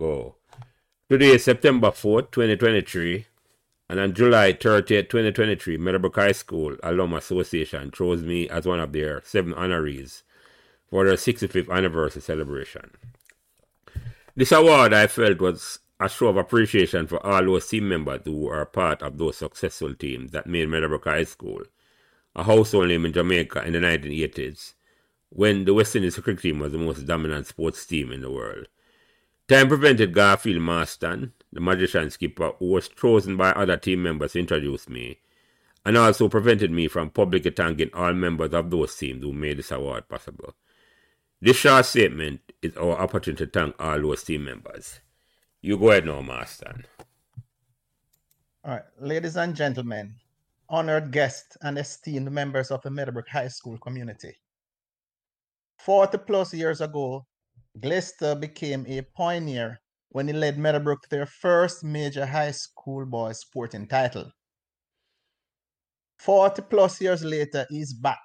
go. Today is September 4th, 2023, and on July 30th, 2023, Meadowbrook High School Alum Association chose me as one of their seven honorees for their 65th anniversary celebration. This award I felt was a show of appreciation for all those team members who are part of those successful teams that made Meadowbrook High School a household name in Jamaica in the 1980s when the West Indies cricket team was the most dominant sports team in the world. Time prevented Garfield Marston, the magician skipper who was chosen by other team members to introduce me, and also prevented me from publicly thanking all members of those teams who made this award possible. This short statement is our opportunity to thank all those team members. You go ahead now, Marston. All right, ladies and gentlemen, honored guests and esteemed members of the Meadowbrook High School community. 40 plus years ago, Glaister became a pioneer when he led Meadowbrook to their first major high school boys sporting title. 40 plus years later, he's back,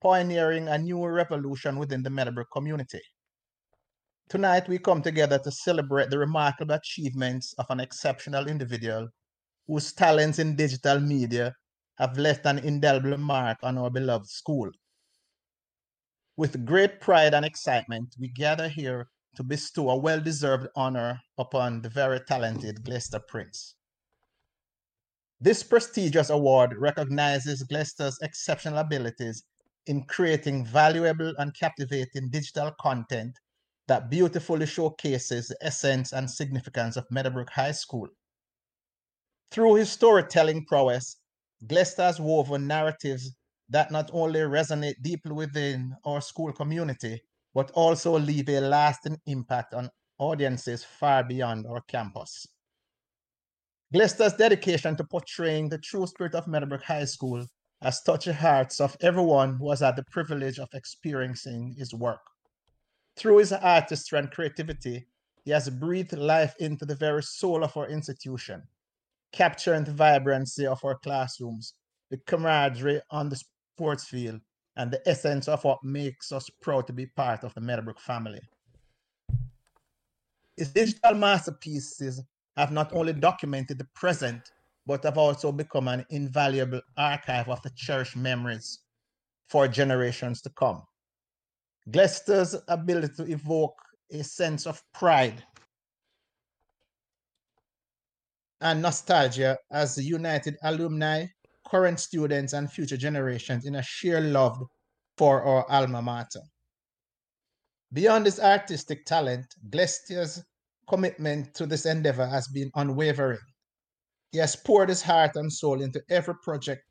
pioneering a new revolution within the Meadowbrook community. Tonight, we come together to celebrate the remarkable achievements of an exceptional individual whose talents in digital media have left an indelible mark on our beloved school. With great pride and excitement, we gather here to bestow a well deserved honor upon the very talented Glaister Prince. This prestigious award recognizes Glaister's exceptional abilities in creating valuable and captivating digital content that beautifully showcases the essence and significance of Meadowbrook High School. Through his storytelling prowess, Glaister has woven narratives that not only resonate deeply within our school community, but also leave a lasting impact on audiences far beyond our campus. Glaister's dedication to portraying the true spirit of Meadowbrook High School has touched the hearts of everyone who has had the privilege of experiencing his work. Through his artistry and creativity, he has breathed life into the very soul of our institution, capturing the vibrancy of our classrooms, the camaraderie on the sports field, and the essence of what makes us proud to be part of the Meadowbrook family. His digital masterpieces have not only documented the present, but have also become an invaluable archive of the cherished memories for generations to come. Glaister's ability to evoke a sense of pride and nostalgia as united alumni, current students, and future generations in a sheer love for our alma mater. Beyond his artistic talent, Glaister's commitment to this endeavor has been unwavering. He has poured his heart and soul into every project,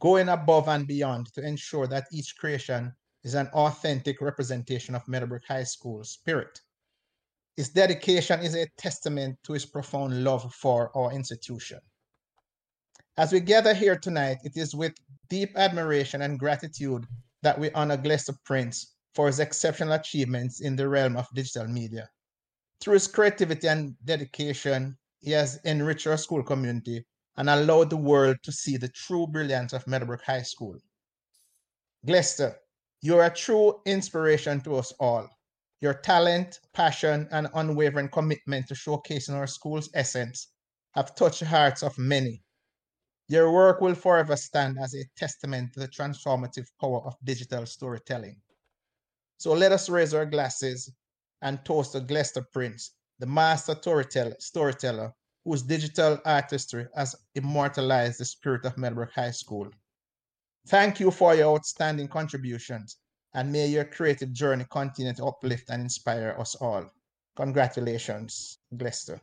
going above and beyond to ensure that each creation is an authentic representation of Meadowbrook High School spirit. His dedication is a testament to his profound love for our institution. As we gather here tonight, it is with deep admiration and gratitude that we honor Glaister Prince for his exceptional achievements in the realm of digital media. Through his creativity and dedication, he has enriched our school community and allowed the world to see the true brilliance of Meadowbrook High School. Glaister, you're a true inspiration to us all. Your talent, passion, and unwavering commitment to showcasing our school's essence have touched the hearts of many. Your work will forever stand as a testament to the transformative power of digital storytelling. So let us raise our glasses and toast the Glaister Prince, the master storyteller, storyteller whose digital artistry has immortalized the spirit of Meadowbrook High School. Thank you for your outstanding contributions, and may your creative journey continue to uplift and inspire us all. Congratulations, Glaister.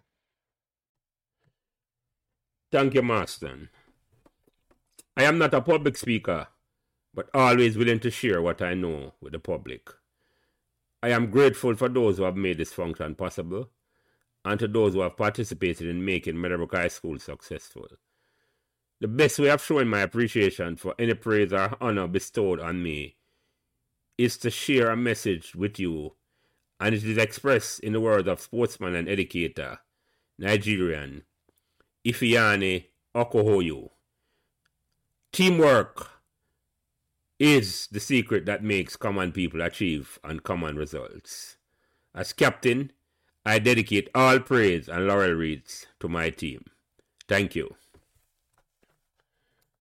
Thank you, Marston. I am not a public speaker, but always willing to share what I know with the public. I am grateful for those who have made this function possible and to those who have participated in making Meadowbrook High School successful. The best way of showing my appreciation for any praise or honor bestowed on me is to share a message with you, and it is expressed in the words of sportsman and educator, Nigerian, Ifeanyi Okohoyo. Teamwork is the secret that makes common people achieve uncommon results. As captain, I dedicate all praise and laurel wreaths to my team. Thank you.